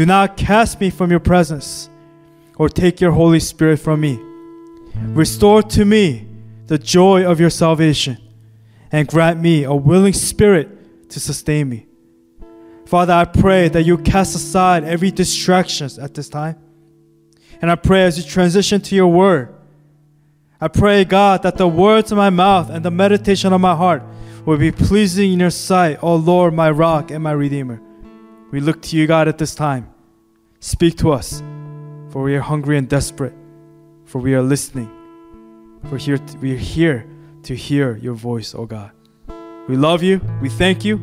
Do not cast me from your presence or take your Holy Spirit from me. Restore to me the joy of your salvation and grant me a willing spirit to sustain me. Father, I pray that you cast aside every distractions at this time. And I pray as you transition to your word, I pray, God, that the words of my mouth and the meditation of my heart will be pleasing in your sight, O Lord, my rock and my redeemer. We look to you, God, at this time. Speak to us, for we are hungry and desperate, for we are listening. For here we are here to hear your voice, O God. We love you. We thank you.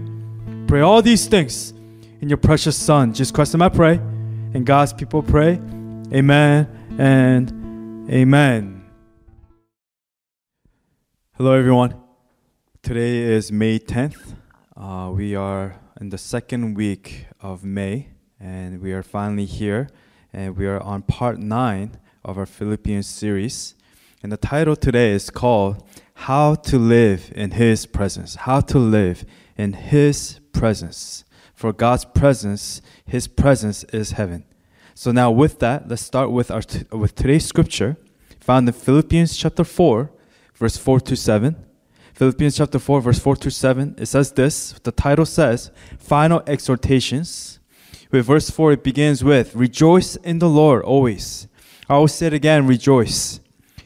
Pray all these things in your precious Son, Jesus Christ, and I pray. And God's people pray, Amen and Amen. Hello, everyone. Today is May 10th. Uh, we are in the second week of May, and we are finally here, and we are on part nine of our Philippians series. And the title today is called How to Live in His Presence. How to Live in His Presence. For God's presence, His presence is heaven. So now with that, let's start with our t- with today's scripture found in Philippians chapter 4, verse 4 to 7. Philippians chapter 4, verse 4 to 7. It says this. The title says, Final Exhortations. With verse 4, it begins with, Rejoice in the Lord always. I will say it again, rejoice.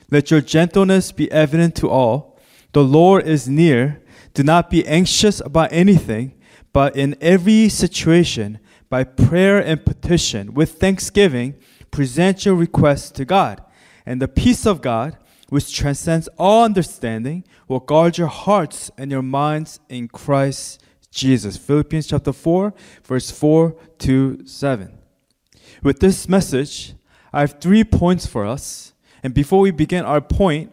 Let your gentleness be evident to all. The Lord is near. Do not be anxious about anything, but in every situation, by prayer and petition, with thanksgiving, present your requests to God. And the peace of God, which transcends all understanding, will guard your hearts and your minds in Christ Jesus. Philippians chapter 4, verse 4 to 7. With this message, I have three points for us. And before we begin our point,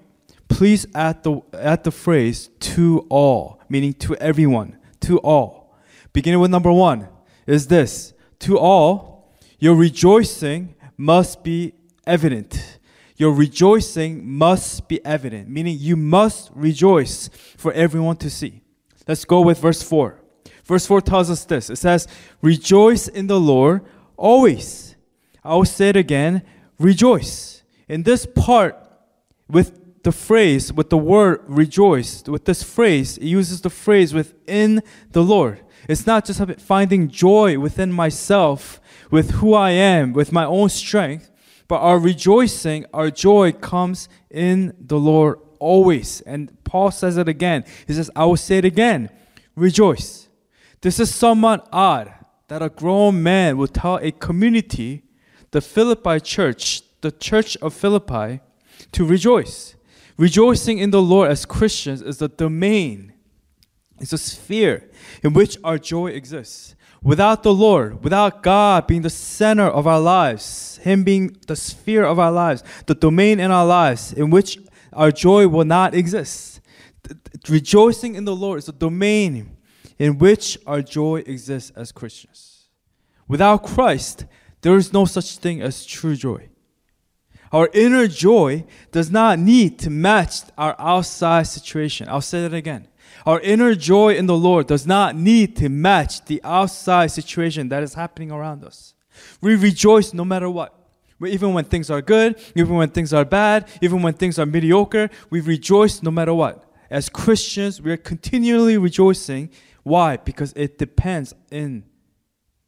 please add the, add the phrase to all, meaning to everyone, to all. Beginning with number one is this To all, your rejoicing must be evident. Your rejoicing must be evident, meaning you must rejoice for everyone to see. Let's go with verse 4. Verse 4 tells us this it says, Rejoice in the Lord always. I will say it again, rejoice. In this part, with the phrase, with the word rejoice, with this phrase, it uses the phrase within the Lord. It's not just finding joy within myself, with who I am, with my own strength, but our rejoicing, our joy comes in the Lord always. And Paul says it again. He says, I will say it again rejoice. This is somewhat odd that a grown man would tell a community, the Philippi church, the church of Philippi, to rejoice. Rejoicing in the Lord as Christians is the domain, it's a sphere in which our joy exists. Without the Lord, without God being the center of our lives, Him being the sphere of our lives, the domain in our lives in which our joy will not exist. Rejoicing in the Lord is a domain in which our joy exists as Christians. Without Christ, there is no such thing as true joy. Our inner joy does not need to match our outside situation. I'll say that again. Our inner joy in the Lord does not need to match the outside situation that is happening around us. We rejoice no matter what. Even when things are good, even when things are bad, even when things are mediocre, we rejoice no matter what. As Christians, we are continually rejoicing. Why? Because it depends in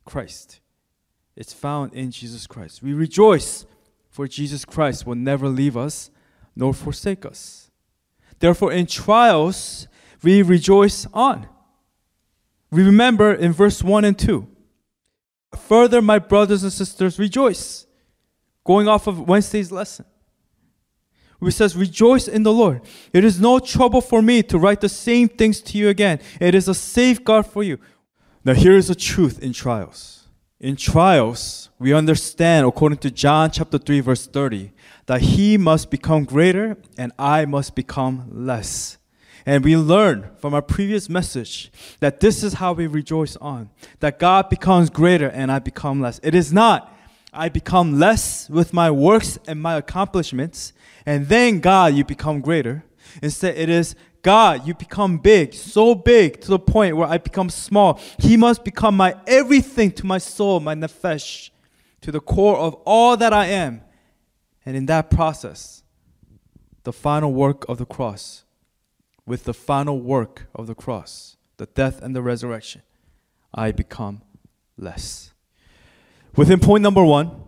Christ. It's found in Jesus Christ. We rejoice, for Jesus Christ will never leave us nor forsake us. Therefore, in trials, we rejoice on. We remember in verse 1 and 2. Further, my brothers and sisters, rejoice. Going off of Wednesday's lesson. Which says, Rejoice in the Lord. It is no trouble for me to write the same things to you again. It is a safeguard for you. Now, here is the truth in trials. In trials, we understand, according to John chapter 3, verse 30, that he must become greater and I must become less. And we learn from our previous message that this is how we rejoice on that God becomes greater and I become less. It is not I become less with my works and my accomplishments, and then God, you become greater. Instead, it is God, you become big, so big to the point where I become small. He must become my everything to my soul, my nefesh, to the core of all that I am. And in that process, the final work of the cross, with the final work of the cross, the death and the resurrection, I become less. Within point number one,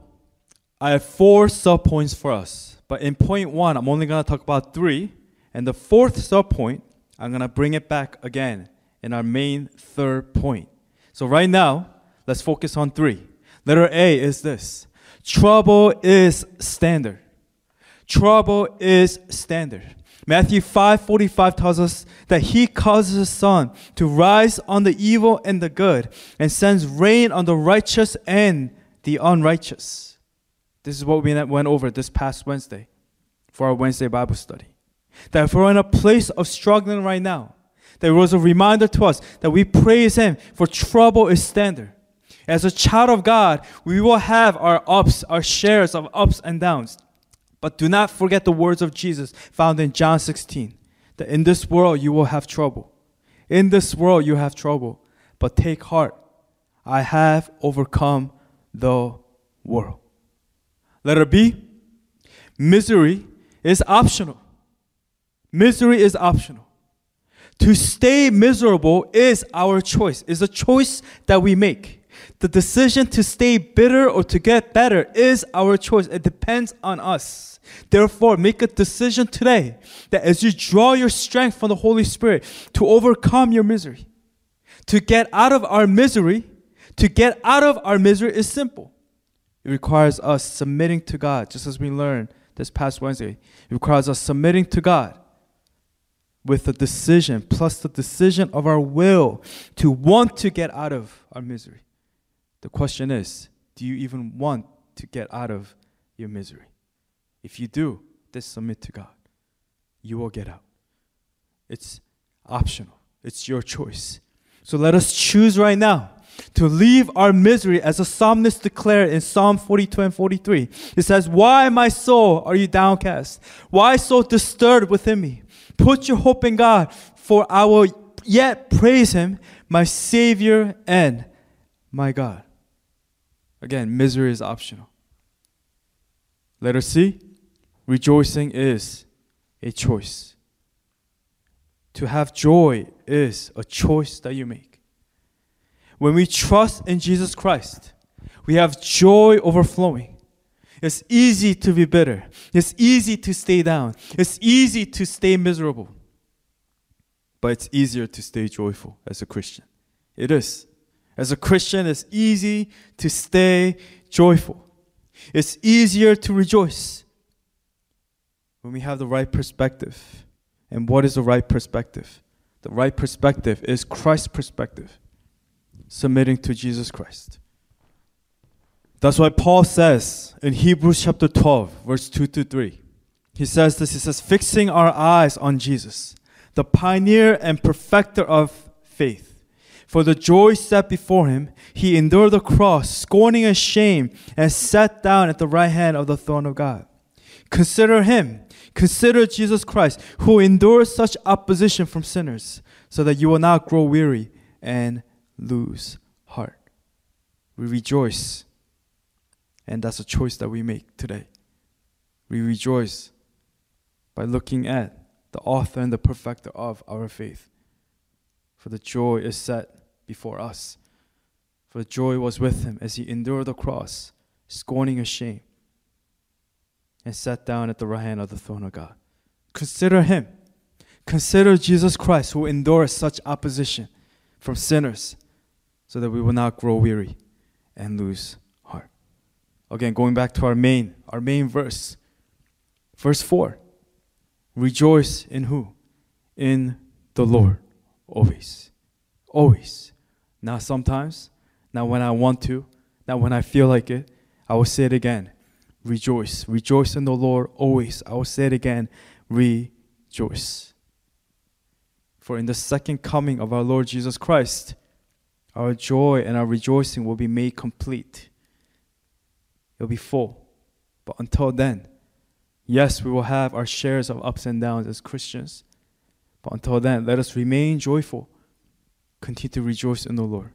I have four sub points for us. But in point one, I'm only going to talk about three and the fourth subpoint, I'm going to bring it back again in our main third point. So right now, let's focus on three. Letter A is this. Trouble is standard. Trouble is standard. Matthew 5:45 tells us that he causes the sun to rise on the evil and the good and sends rain on the righteous and the unrighteous. This is what we went over this past Wednesday for our Wednesday Bible study. That if we're in a place of struggling right now, there was a reminder to us that we praise Him for trouble is standard. As a child of God, we will have our ups, our shares of ups and downs. But do not forget the words of Jesus found in John 16 that in this world you will have trouble. In this world you have trouble. But take heart, I have overcome the world. Letter B misery is optional. Misery is optional. To stay miserable is our choice, is a choice that we make. The decision to stay bitter or to get better is our choice. It depends on us. Therefore, make a decision today that as you draw your strength from the Holy Spirit to overcome your misery, to get out of our misery, to get out of our misery is simple. It requires us submitting to God, just as we learned this past Wednesday. It requires us submitting to God with the decision, plus the decision of our will to want to get out of our misery. The question is do you even want to get out of your misery? If you do, then submit to God. You will get out. It's optional, it's your choice. So let us choose right now to leave our misery as the psalmist declared in Psalm 42 and 43. It says, Why, my soul, are you downcast? Why so disturbed within me? Put your hope in God, for I will yet praise Him, my Savior and my God. Again, misery is optional. Letter C rejoicing is a choice. To have joy is a choice that you make. When we trust in Jesus Christ, we have joy overflowing. It's easy to be bitter. It's easy to stay down. It's easy to stay miserable. But it's easier to stay joyful as a Christian. It is. As a Christian, it's easy to stay joyful. It's easier to rejoice when we have the right perspective. And what is the right perspective? The right perspective is Christ's perspective, submitting to Jesus Christ. That's why Paul says in Hebrews chapter 12, verse 2 to 3. He says this He says, fixing our eyes on Jesus, the pioneer and perfecter of faith. For the joy set before him, he endured the cross, scorning a shame, and sat down at the right hand of the throne of God. Consider him, consider Jesus Christ, who endured such opposition from sinners, so that you will not grow weary and lose heart. We rejoice and that's a choice that we make today. We rejoice by looking at the author and the perfecter of our faith. For the joy is set before us. For the joy was with him as he endured the cross, scorning a shame, and sat down at the right hand of the throne of God. Consider him. Consider Jesus Christ who endured such opposition from sinners so that we will not grow weary and lose heart. Again, going back to our main, our main verse. Verse 4. Rejoice in who? In the Lord. Always. Always. Not sometimes, not when I want to, Now, when I feel like it, I will say it again. Rejoice. Rejoice in the Lord always. I will say it again. Rejoice. For in the second coming of our Lord Jesus Christ, our joy and our rejoicing will be made complete. It'll be full. But until then, yes, we will have our shares of ups and downs as Christians. But until then, let us remain joyful. Continue to rejoice in the Lord.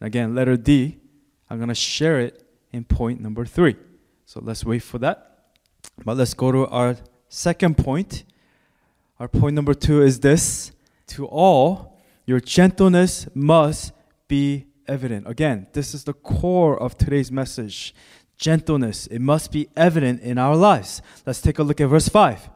Again, letter D, I'm going to share it in point number three. So let's wait for that. But let's go to our second point. Our point number two is this To all, your gentleness must be evident. Again, this is the core of today's message. Gentleness, it must be evident in our lives. Let's take a look at verse 5.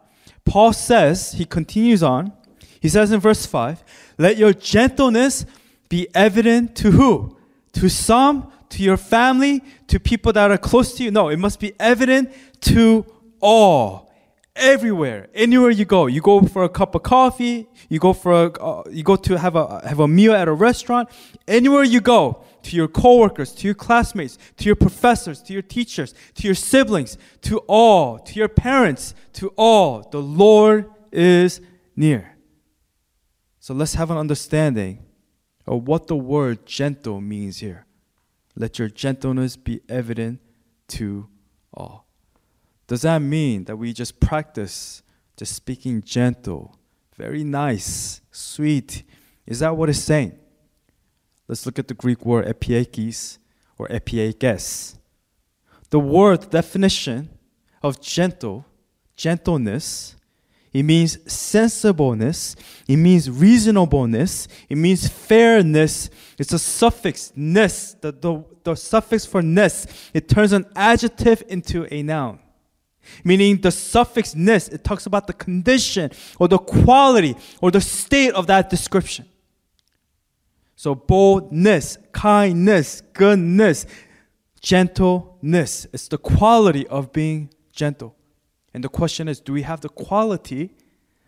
Paul says, he continues on, he says in verse 5, let your gentleness be evident to who? To some, to your family, to people that are close to you. No, it must be evident to all. Everywhere, anywhere you go, you go for a cup of coffee, you go for a, uh, you go to have a have a meal at a restaurant. Anywhere you go, to your coworkers, to your classmates, to your professors, to your teachers, to your siblings, to all, to your parents, to all, the Lord is near. So let's have an understanding of what the word gentle means here. Let your gentleness be evident to all. Does that mean that we just practice just speaking gentle, very nice, sweet? Is that what it's saying? Let's look at the Greek word epiekes or epiekes. The word definition of gentle, gentleness, it means sensibleness. It means reasonableness. It means fairness. It's a suffix, ness. The, the, the suffix for ness, it turns an adjective into a noun. Meaning the suffix ness, it talks about the condition or the quality or the state of that description. So boldness, kindness, goodness, gentleness. It's the quality of being gentle. And the question is, do we have the quality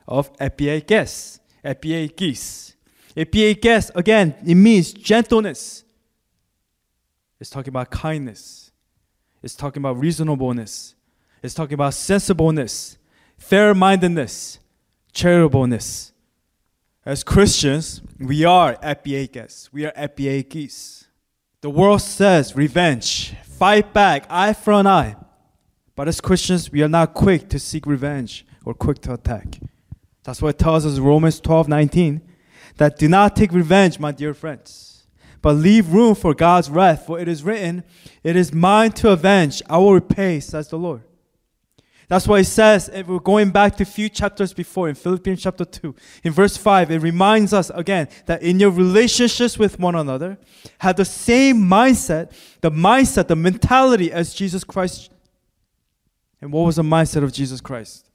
of epiekes? Epiekes. Epiekes, again, it means gentleness. It's talking about kindness. It's talking about reasonableness. It's talking about sensibleness, fair-mindedness, charitableness. As Christians, we are epiekes. We are epiekes. The world says revenge, fight back, eye for an eye. But as Christians, we are not quick to seek revenge or quick to attack. That's what it tells us Romans 12 19 that do not take revenge, my dear friends, but leave room for God's wrath, for it is written, It is mine to avenge, I will repay, says the Lord. That's why it says, if we're going back to a few chapters before in Philippians chapter 2, in verse 5, it reminds us again that in your relationships with one another, have the same mindset, the mindset, the mentality as Jesus Christ and what was the mindset of Jesus Christ?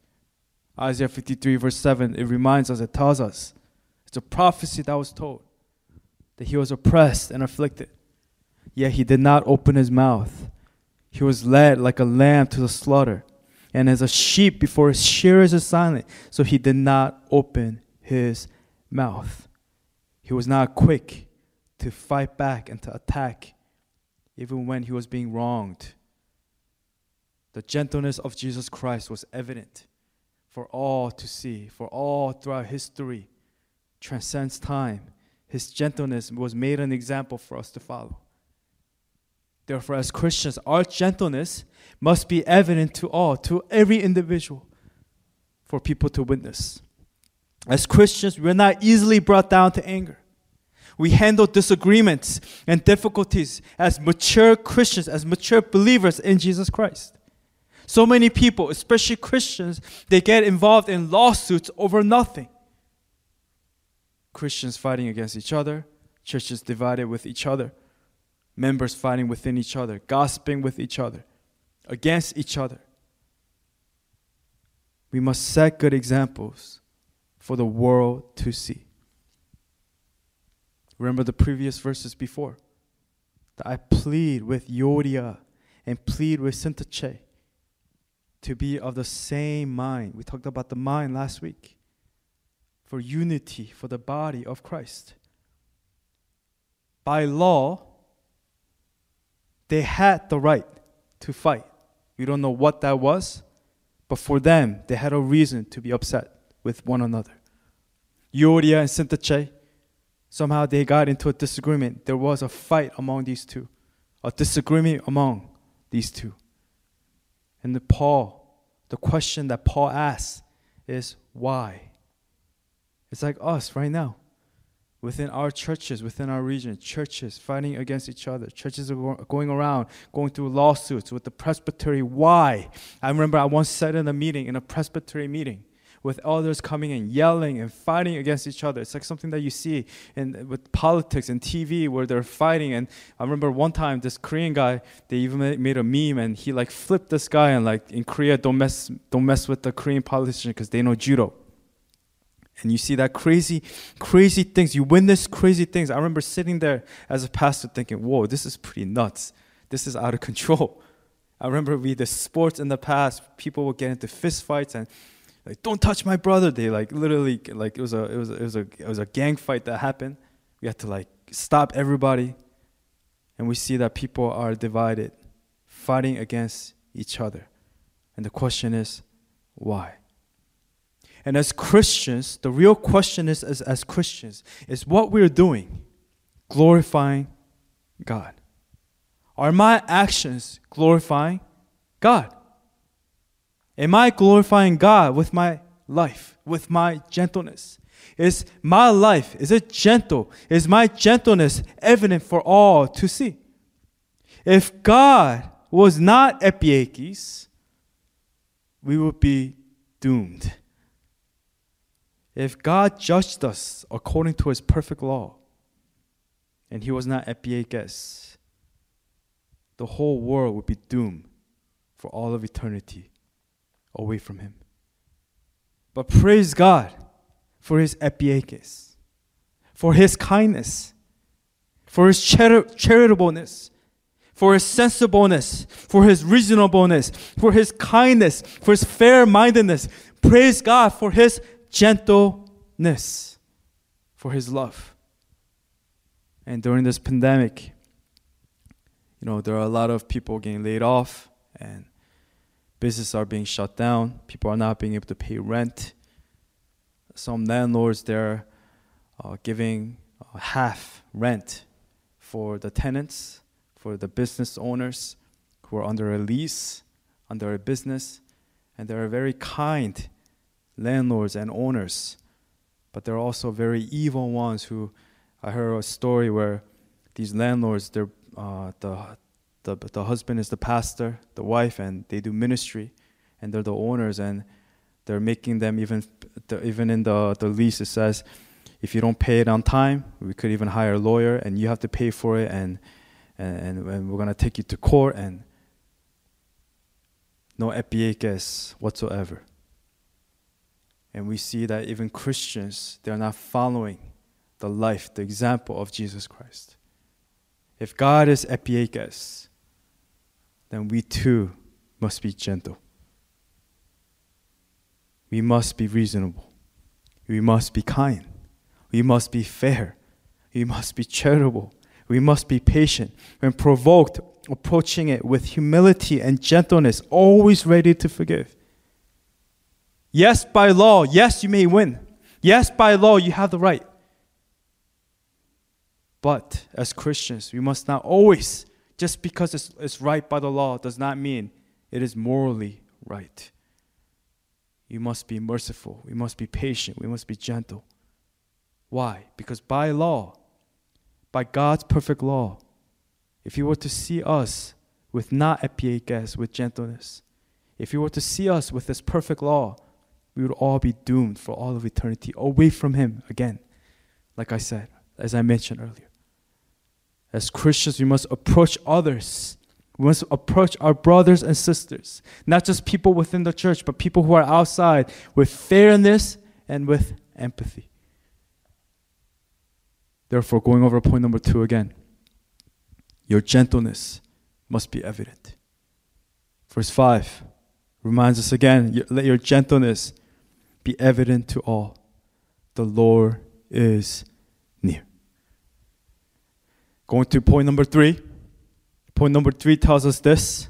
Isaiah 53, verse 7, it reminds us, it tells us, it's a prophecy that was told that he was oppressed and afflicted. Yet he did not open his mouth. He was led like a lamb to the slaughter, and as a sheep before his shearers is silent, so he did not open his mouth. He was not quick to fight back and to attack, even when he was being wronged. The gentleness of Jesus Christ was evident for all to see, for all throughout history, transcends time. His gentleness was made an example for us to follow. Therefore, as Christians, our gentleness must be evident to all, to every individual, for people to witness. As Christians, we're not easily brought down to anger. We handle disagreements and difficulties as mature Christians, as mature believers in Jesus Christ. So many people, especially Christians, they get involved in lawsuits over nothing. Christians fighting against each other, churches divided with each other, members fighting within each other, gossiping with each other, against each other. We must set good examples for the world to see. Remember the previous verses before that I plead with Euodia and plead with Syntyche to be of the same mind. We talked about the mind last week. For unity, for the body of Christ. By law, They had the right to fight. We don't know what that was, but for them, they had a reason to be upset with one another. Euodia and Syntyche, somehow they got into a disagreement. There was a fight among these two, a disagreement among these two. And Paul, the question that Paul asks is why? It's like us right now within our churches, within our region, churches fighting against each other. Churches are going around, going through lawsuits with the presbytery. Why? I remember I once said in a meeting, in a presbytery meeting, with elders coming and yelling and fighting against each other. It's like something that you see in with politics and TV where they're fighting. And I remember one time this Korean guy, they even made a meme and he like flipped this guy and like in Korea, don't mess, don't mess with the Korean politician because they know judo and you see that crazy, crazy things. You witness crazy things. I remember sitting there as a pastor thinking, whoa, this is pretty nuts. This is out of control. I remember we the sports in the past, people would get into fist fights and like, don't touch my brother. They like literally like it was a it was a, it was a it was a gang fight that happened. We had to like stop everybody. And we see that people are divided, fighting against each other. And the question is, why? And as Christians, the real question is as, as Christians, is what we're doing glorifying God? Are my actions glorifying God? Am I glorifying God with my life, with my gentleness? Is my life, is it gentle? Is my gentleness evident for all to see? If God was not epiakes, we would be doomed if God judged us according to his perfect law, and he was not epiakes, the whole world would be doomed for all of eternity away from him. But praise God for his epiakes, for his kindness, for his chari- charitableness, for his sensibleness, for his reasonableness, for his kindness, for his fair mindedness. Praise God for his gentleness, for his love. And during this pandemic, you know, there are a lot of people getting laid off and businesses are being shut down. People are not being able to pay rent. Some landlords, they're uh, giving uh, half rent for the tenants, for the business owners who are under a lease, under a business. And they're very kind landlords and owners, but there are also very evil ones who I heard a story where these landlords, uh, the, the, the husband is the pastor, the wife, and they do ministry, and they're the owners, and they're making them even, even in the, the lease, it says, if you don't pay it on time, we could even hire a lawyer, and you have to pay for it, and, and, and we're going to take you to court, and no epiekes whatsoever. And we see that even Christians, they're not following the life, the example of Jesus Christ. If God is epiakes, then we too must be gentle. We must be reasonable. We must be kind. We must be fair. We must be charitable. We must be patient. When provoked, approaching it with humility and gentleness, always ready to forgive. Yes, by law, yes, you may win. Yes, by law, you have the right. But as Christians, we must not always, just because it's, it's right by the law, does not mean it is morally right. You must be merciful. We must be patient. We must be gentle. Why? Because by law, by God's perfect law, if He were to see us with not epiakes, with gentleness, if He were to see us with this perfect law, we would all be doomed for all of eternity away from Him again. Like I said, as I mentioned earlier. As Christians, we must approach others. We must approach our brothers and sisters, not just people within the church, but people who are outside with fairness and with empathy. Therefore, going over point number two again, your gentleness must be evident. Verse 5 reminds us again let your gentleness be evident to all. The Lord is. Going to point number three Point number three tells us this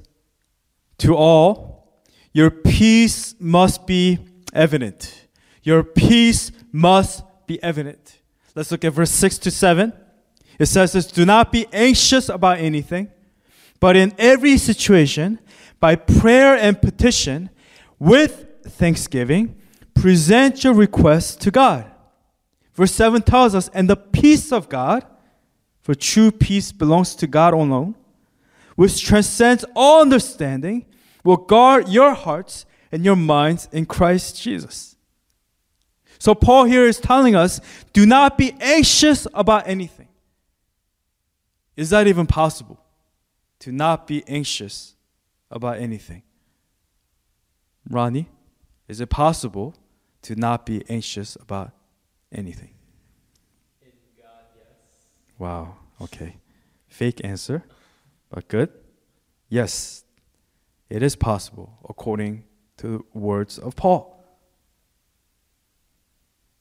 To all, your peace must be evident. Your peace must be evident. Let's look at verse 6 to 7. It says this Do not be anxious about anything, but in every situation, by prayer and petition, with thanksgiving, present your requests to God. Verse 7 tells us, And the peace of God, for true peace belongs to God alone, which transcends all understanding, will guard your hearts and your minds in Christ Jesus. So, Paul here is telling us do not be anxious about anything. Is that even possible? To not be anxious about anything? Ronnie, is it possible to not be anxious about anything? Wow, okay. Fake answer, but good. Yes, it is possible according to the words of Paul.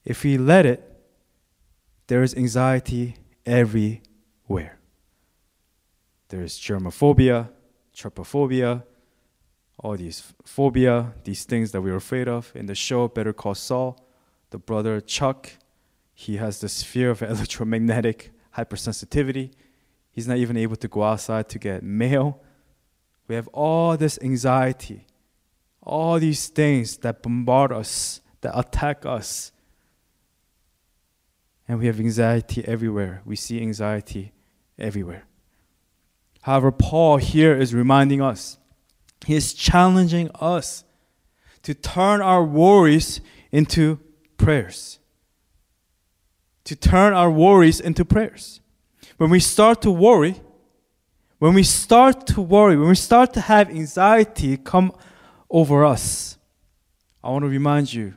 If we let it, there is anxiety everywhere. There is germophobia, trypophobia, all these phobia, these things that we're afraid of. In the show Better Call Saul, the brother Chuck, he has this fear of electromagnetic hypersensitivity. He's not even able to go outside to get mail. We have all this anxiety, all these things that bombard us, that attack us. And we have anxiety everywhere. We see anxiety everywhere. However, Paul here is reminding us, he is challenging us to turn our worries into prayers. To turn our worries into prayers. When we start to worry, when we start to worry, when we start to have anxiety come over us, I want to remind you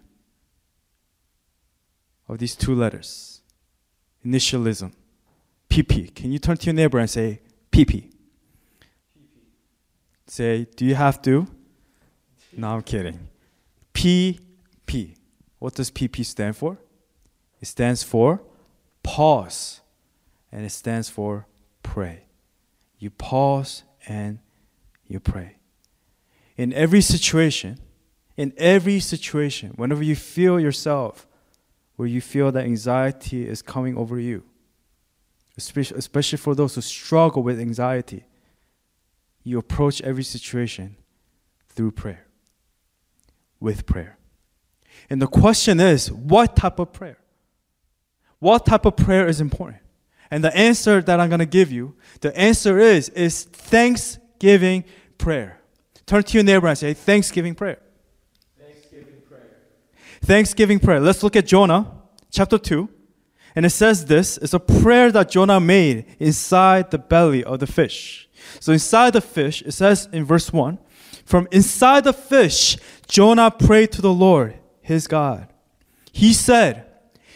of these two letters initialism, PP. Can you turn to your neighbor and say PP? Say, do you have to? No, I'm kidding. PP. What does PP stand for? It stands for pause, and it stands for pray. You pause and you pray. In every situation, in every situation, whenever you feel yourself where you feel that anxiety is coming over you, especially for those who struggle with anxiety, you approach every situation through prayer, with prayer. And the question is, what type of prayer? What type of prayer is important? And the answer that I'm going to give you, the answer is is thanksgiving prayer. Turn to your neighbor and say thanksgiving prayer. Thanksgiving prayer. Thanksgiving prayer. Let's look at Jonah chapter 2. And it says this is a prayer that Jonah made inside the belly of the fish. So inside the fish, it says in verse 1 From inside the fish, Jonah prayed to the Lord, his God. He said,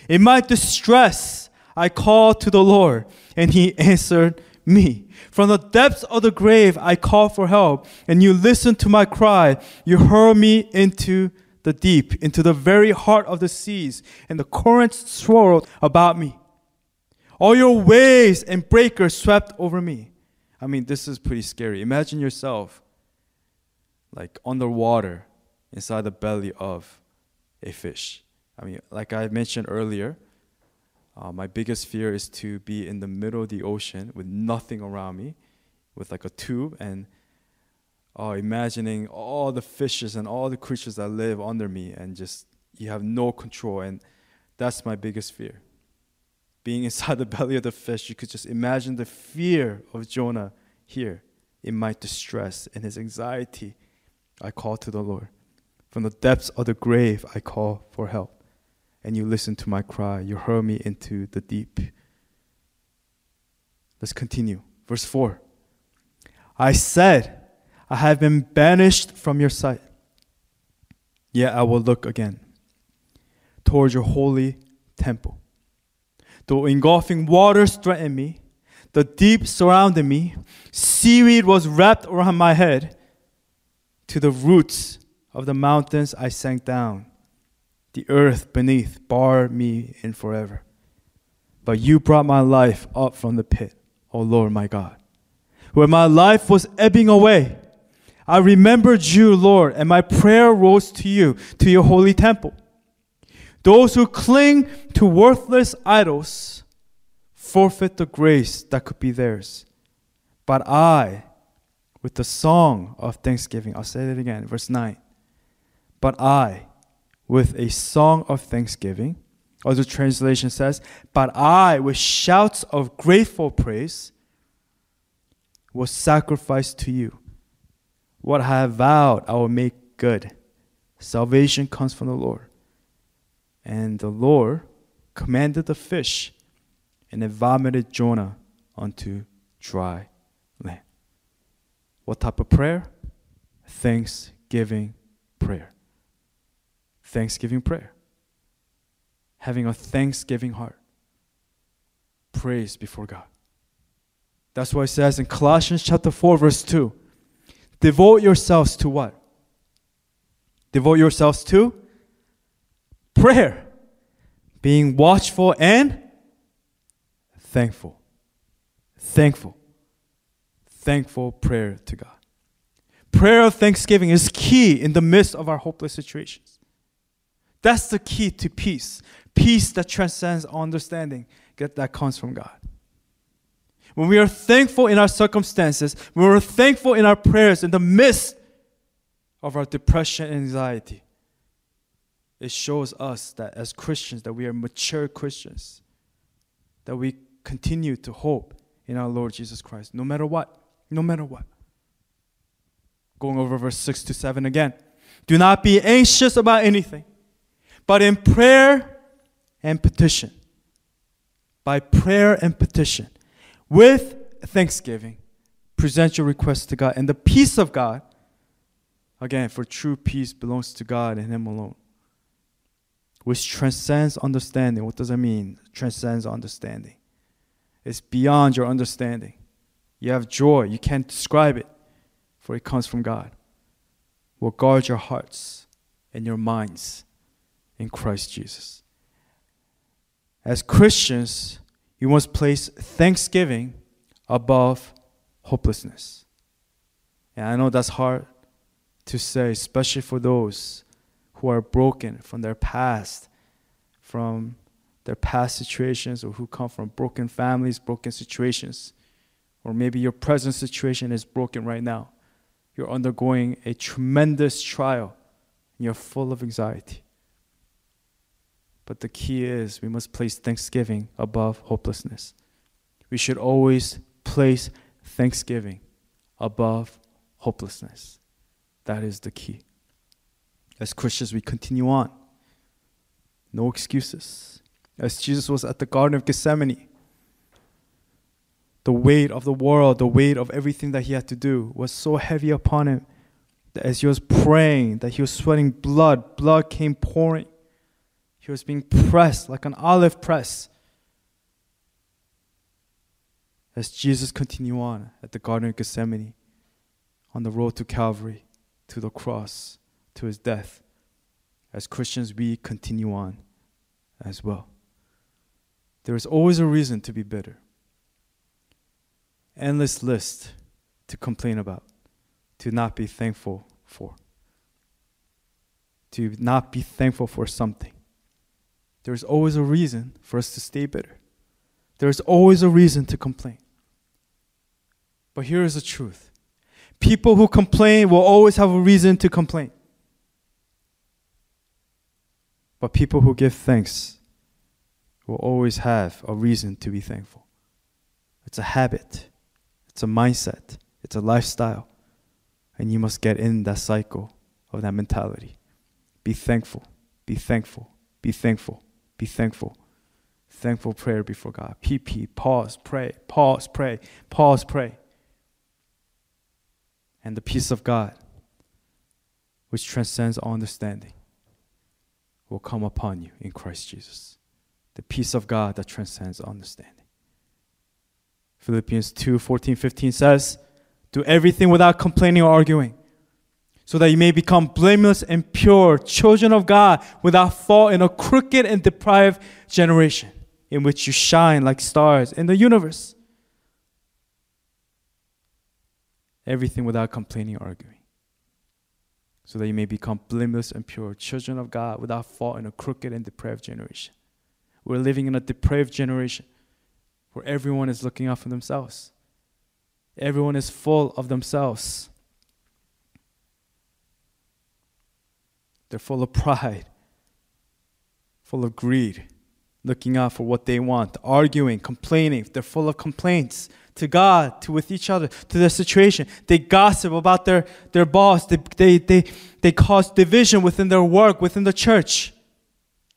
In my distress, I called to the Lord, and he answered me. From the depths of the grave, I called for help, and you listened to my cry. You hurled me into the deep, into the very heart of the seas, and the currents swirled about me. All your waves and breakers swept over me. I mean, this is pretty scary. Imagine yourself like underwater inside the belly of a fish. I mean, like I mentioned earlier, uh, my biggest fear is to be in the middle of the ocean with nothing around me, with like a tube, and uh, imagining all the fishes and all the creatures that live under me, and just you have no control. And that's my biggest fear. Being inside the belly of the fish, you could just imagine the fear of Jonah here in my distress and his anxiety. I call to the Lord. From the depths of the grave, I call for help. And you listen to my cry. You hurl me into the deep. Let's continue. Verse 4. I said, I have been banished from your sight. Yet I will look again towards your holy temple. Though engulfing waters threatened me, the deep surrounded me, seaweed was wrapped around my head. To the roots of the mountains I sank down. The earth beneath barred me in forever. But you brought my life up from the pit, O Lord my God. when my life was ebbing away, I remembered you, Lord, and my prayer rose to you, to your holy temple. Those who cling to worthless idols forfeit the grace that could be theirs. But I, with the song of thanksgiving, I'll say it again, verse 9. But I, with a song of thanksgiving, other translation says, But I, with shouts of grateful praise, will sacrifice to you. What I have vowed, I will make good. Salvation comes from the Lord. And the Lord commanded the fish, and it vomited Jonah onto dry land. What type of prayer? Thanksgiving prayer. Thanksgiving prayer. Having a thanksgiving heart. Praise before God. That's why it says in Colossians chapter 4, verse 2 devote yourselves to what? Devote yourselves to prayer, being watchful and thankful. Thankful. Thankful prayer to God. Prayer of thanksgiving is key in the midst of our hopeless situations. That's the key to peace. Peace that transcends understanding that comes from God. When we are thankful in our circumstances, when we're thankful in our prayers in the midst of our depression and anxiety, it shows us that as Christians that we are mature Christians, that we continue to hope in our Lord Jesus Christ, no matter what, no matter what. Going over verse 6 to 7 again. Do not be anxious about anything, but in prayer and petition, by prayer and petition, with thanksgiving, present your requests to God. And the peace of God, again, for true peace belongs to God and Him alone, which transcends understanding. What does that mean? Transcends understanding. It's beyond your understanding. You have joy, you can't describe it, for it comes from God. Will guard your hearts and your minds in Christ Jesus. As Christians, you must place thanksgiving above hopelessness. And I know that's hard to say, especially for those who are broken from their past, from their past situations, or who come from broken families, broken situations. Or maybe your present situation is broken right now. You're undergoing a tremendous trial and you're full of anxiety. But the key is we must place thanksgiving above hopelessness. We should always place thanksgiving above hopelessness. That is the key. As Christians, we continue on. No excuses. As Jesus was at the Garden of Gethsemane, the weight of the world, the weight of everything that he had to do was so heavy upon him that as he was praying, that he was sweating blood, blood came pouring. He was being pressed like an olive press. As Jesus continued on at the Garden of Gethsemane, on the road to Calvary, to the cross, to his death, as Christians, we continue on as well. There is always a reason to be bitter, endless list to complain about, to not be thankful for, to not be thankful for something. There's always a reason for us to stay bitter. There's always a reason to complain. But here is the truth people who complain will always have a reason to complain. But people who give thanks will always have a reason to be thankful. It's a habit, it's a mindset, it's a lifestyle. And you must get in that cycle of that mentality. Be thankful, be thankful, be thankful. Be thankful. Thankful prayer before God. PP, pause, pray, pause, pray, pause, pray. And the peace of God, which transcends all understanding, will come upon you in Christ Jesus. The peace of God that transcends understanding. Philippians 2 14, 15 says, Do everything without complaining or arguing so that you may become blameless and pure, children of God, without fault in a crooked and deprived generation, in which you shine like stars in the universe. everything without complaining or arguing, so that you may become blameless and pure, children of God without fault in a crooked and depraved generation. We're living in a depraved generation where everyone is looking out for themselves. Everyone is full of themselves. They're full of pride, full of greed, looking out for what they want, arguing, complaining. They're full of complaints to God, to with each other, to their situation. They gossip about their, their boss. They, they, they, they cause division within their work, within the church.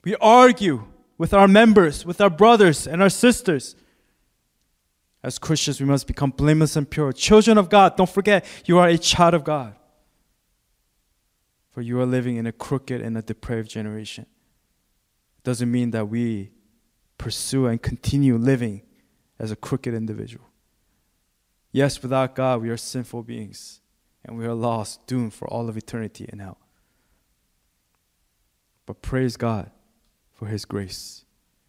We argue with our members, with our brothers and our sisters. As Christians, we must become blameless and pure. Children of God, don't forget, you are a child of God. For you are living in a crooked and a depraved generation. It doesn't mean that we pursue and continue living as a crooked individual. Yes, without God, we are sinful beings and we are lost, doomed for all of eternity in hell. But praise God for his grace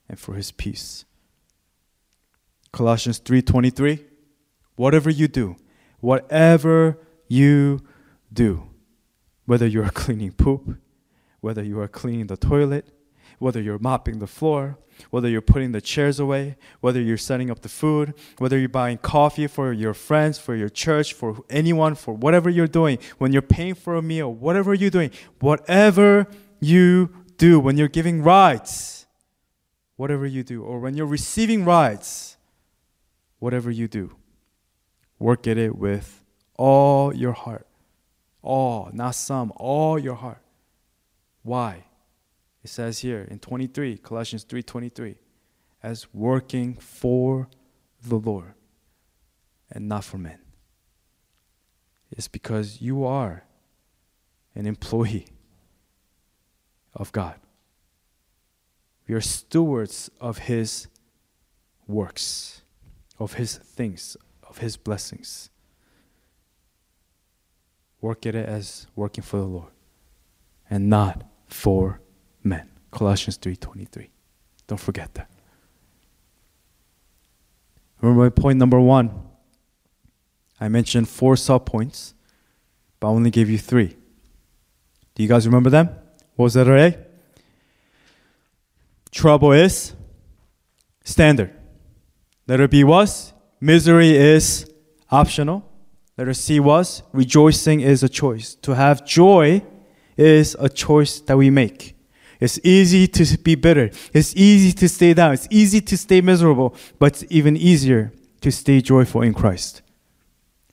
and for his peace. Colossians 3:23 Whatever you do, whatever you do, whether you are cleaning poop, whether you are cleaning the toilet, whether you're mopping the floor, whether you're putting the chairs away, whether you're setting up the food, whether you're buying coffee for your friends, for your church, for anyone, for whatever you're doing, when you're paying for a meal, whatever you're doing, whatever you do, when you're giving rides, whatever you do, or when you're receiving rides, whatever you do, work at it with all your heart. All, not some, all your heart. Why? It says here in 23, Colossians 3:23, as working for the Lord and not for men. It's because you are an employee of God. We are stewards of His works, of His things, of His blessings. Work at it as working for the Lord and not for men. Colossians 3:23. Don't forget that. Remember point number 1. I mentioned four sub points, but I only gave you 3. Do you guys remember them? What was letter A? Trouble is standard. Letter B was misery is optional. Letter C was rejoicing is a choice. To have joy is a choice that we make. It's easy to be bitter. It's easy to stay down. It's easy to stay miserable, but it's even easier to stay joyful in Christ.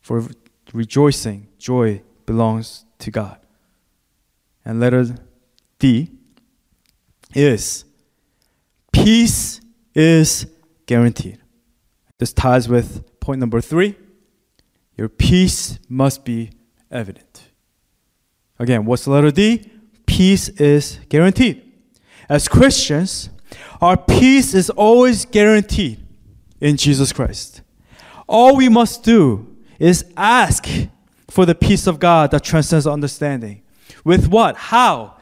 For rejoicing, joy belongs to God. And letter D is peace is guaranteed. This ties with point number three. Your peace must be evident. Again, what's the letter D? peace is guaranteed. As Christians, our peace is always guaranteed in Jesus Christ. All we must do is ask for the peace of God that transcends understanding. With what? How?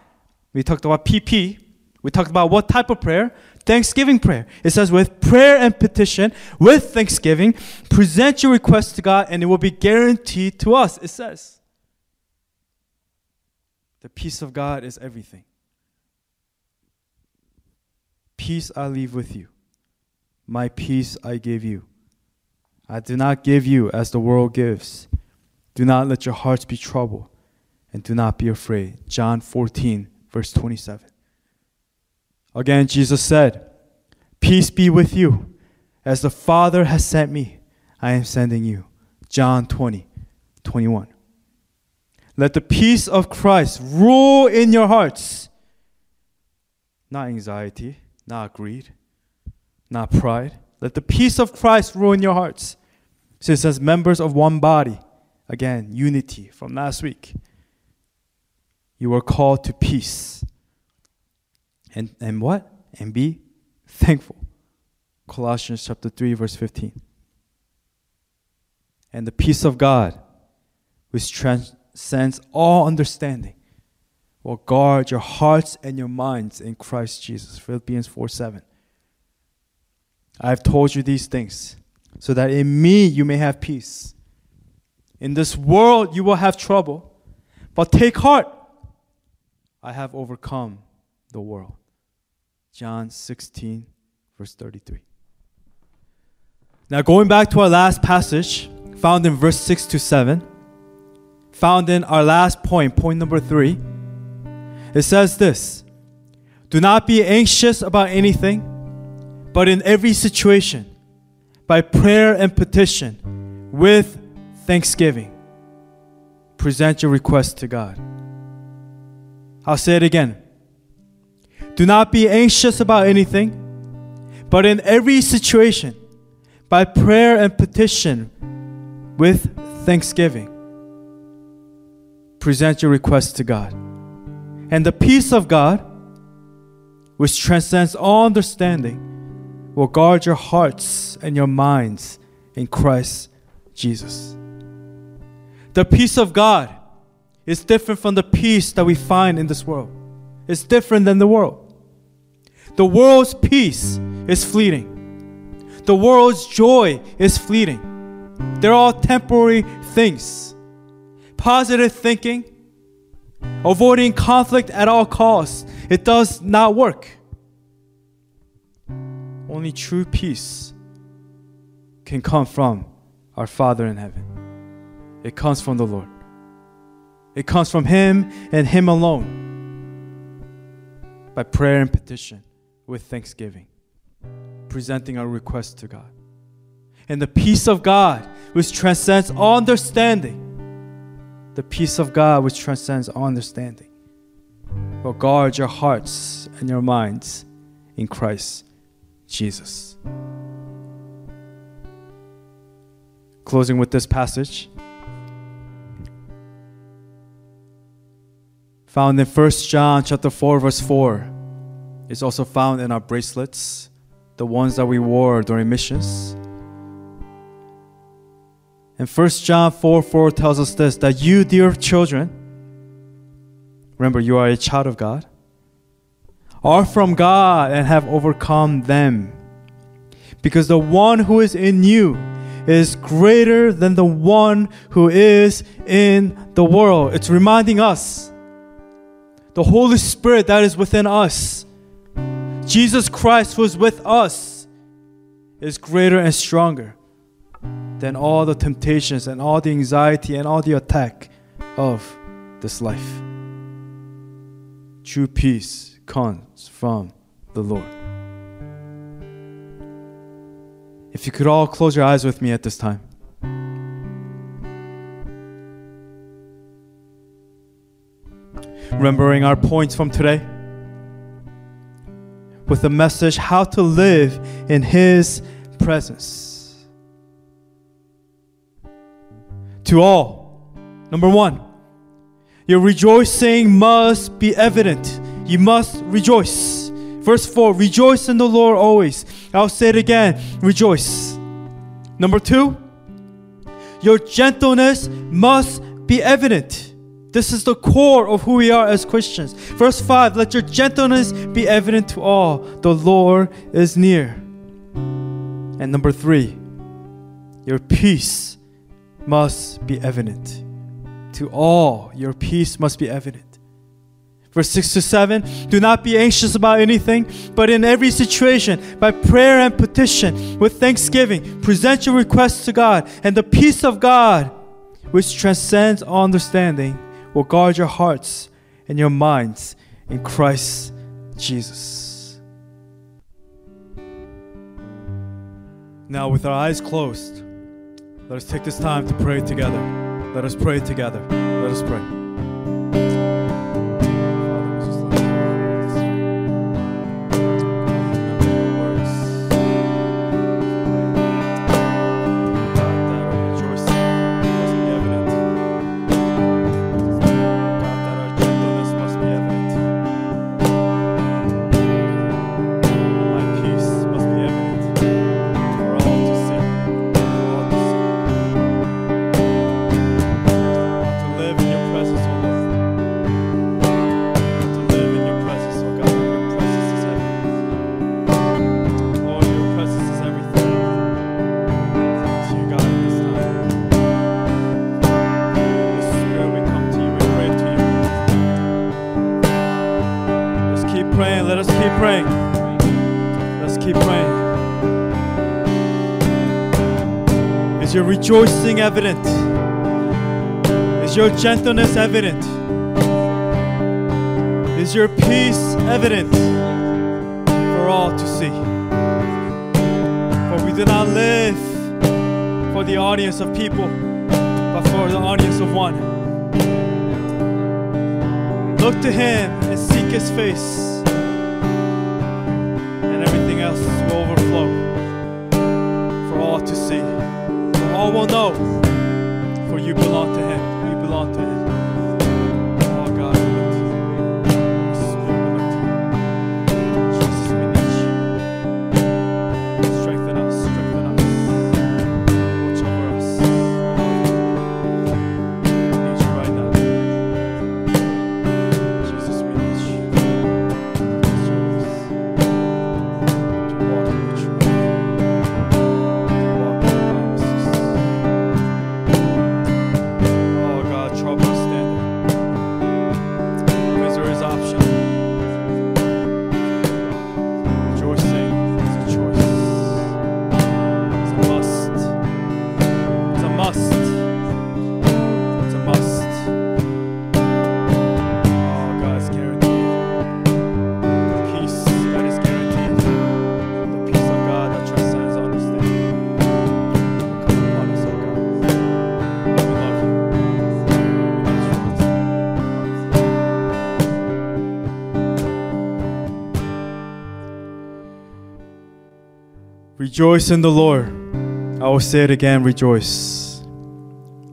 We talked about PP. We talked about what type of prayer? Thanksgiving prayer. It says, with prayer and petition, with thanksgiving, present your request to God and it will be guaranteed to us. It says. The peace of God is everything. Peace I leave with you. My peace I give you. I do not give you as the world gives. Do not let your hearts be troubled, and do not be afraid. John 14, verse 27. Again, Jesus said, Peace be with you. As the Father has sent me, I am sending you. John 20, 21. Let the peace of Christ rule in your hearts. Not anxiety, not greed, not pride. Let the peace of Christ rule in your hearts. Since as members of one body, again, unity from last week, you are called to peace. And, and what? And be thankful. Colossians chapter 3, verse 15. And the peace of God, which transcends all understanding will guard your hearts and your minds in Christ Jesus. Philippians 4 7. I have told you these things so that in me you may have peace. In this world you will have trouble, but take heart. I have overcome the world. John 16, verse 33. Now, going back to our last passage, found in verse 6 to 7, found in our last point, point number 3, it says this Do not be anxious about anything, but in every situation, by prayer and petition, with thanksgiving, present your request to God. I'll say it again. Do not be anxious about anything, but in every situation, by prayer and petition, with thanksgiving, present your requests to God. And the peace of God, which transcends all understanding, will guard your hearts and your minds in Christ Jesus. The peace of God is different from the peace that we find in this world. It's different than the world. The world's peace is fleeting. The world's joy is fleeting. They're all temporary things. Positive thinking, avoiding conflict at all costs, it does not work. Only true peace can come from our Father in heaven. It comes from the Lord. It comes from Him and Him alone by prayer and petition with thanksgiving, presenting our request to God. And the peace of God, which transcends all understanding, the peace of God, which transcends all understanding, will guard your hearts and your minds in Christ Jesus. Closing with this passage. Found in 1 John chapter 4 verse 4. It's also found in our bracelets, the ones that we wore during missions. And 1 John 4 4 tells us this that you, dear children, remember you are a child of God, are from God and have overcome them. Because the one who is in you is greater than the one who is in the world. It's reminding us the Holy Spirit that is within us, Jesus Christ who is with us, is greater and stronger than all the temptations and all the anxiety and all the attack of this life. True peace comes from the Lord. If you could all close your eyes with me at this time. Remembering our points from today with the message how to live in His presence. To all, number one, your rejoicing must be evident. You must rejoice. Verse 4 Rejoice in the Lord always. I'll say it again rejoice. Number two, your gentleness must be evident. This is the core of who we are as Christians. Verse 5 Let your gentleness be evident to all. The Lord is near. And number three, your peace must be evident. To all, your peace must be evident. Verse 6 to 7 Do not be anxious about anything, but in every situation, by prayer and petition, with thanksgiving, present your requests to God, and the peace of God, which transcends all understanding, will guard your hearts and your minds in Christ Jesus. Now, with our eyes closed, let us take this time to pray together. Let us pray together. Let us pray. Rejoicing evident? Is your gentleness evident? Is your peace evident for all to see? For we do not live for the audience of people, but for the audience of one. Look to Him and seek His face, will know, for you belong to Him. Rejoice in the Lord. I will say it again, rejoice.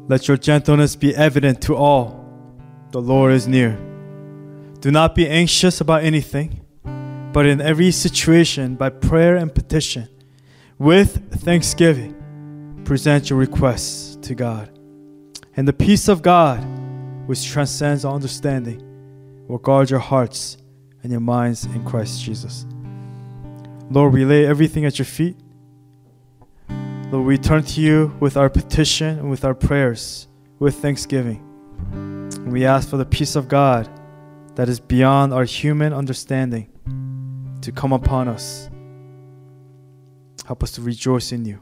Let your gentleness be evident to all. The Lord is near. Do not be anxious about anything, but in every situation, by prayer and petition, with thanksgiving, present your requests to God. And the peace of God, which transcends all understanding, will guard your hearts and your minds in Christ Jesus. Lord, we lay everything at your feet. Lord, we turn to you with our petition and with our prayers, with thanksgiving. We ask for the peace of God that is beyond our human understanding to come upon us. Help us to rejoice in you.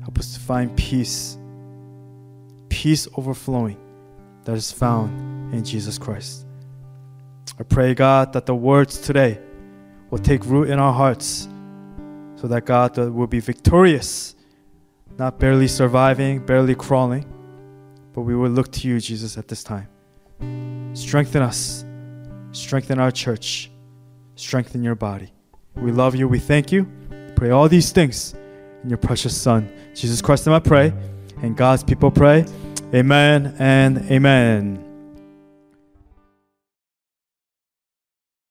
Help us to find peace, peace overflowing that is found in Jesus Christ. I pray, God, that the words today will take root in our hearts so that God will be victorious, not barely surviving, barely crawling, but we will look to you, Jesus, at this time. Strengthen us, strengthen our church, strengthen your body. We love you, we thank you. Pray all these things in your precious Son, Jesus Christ, and I pray. And God's people pray, Amen and Amen.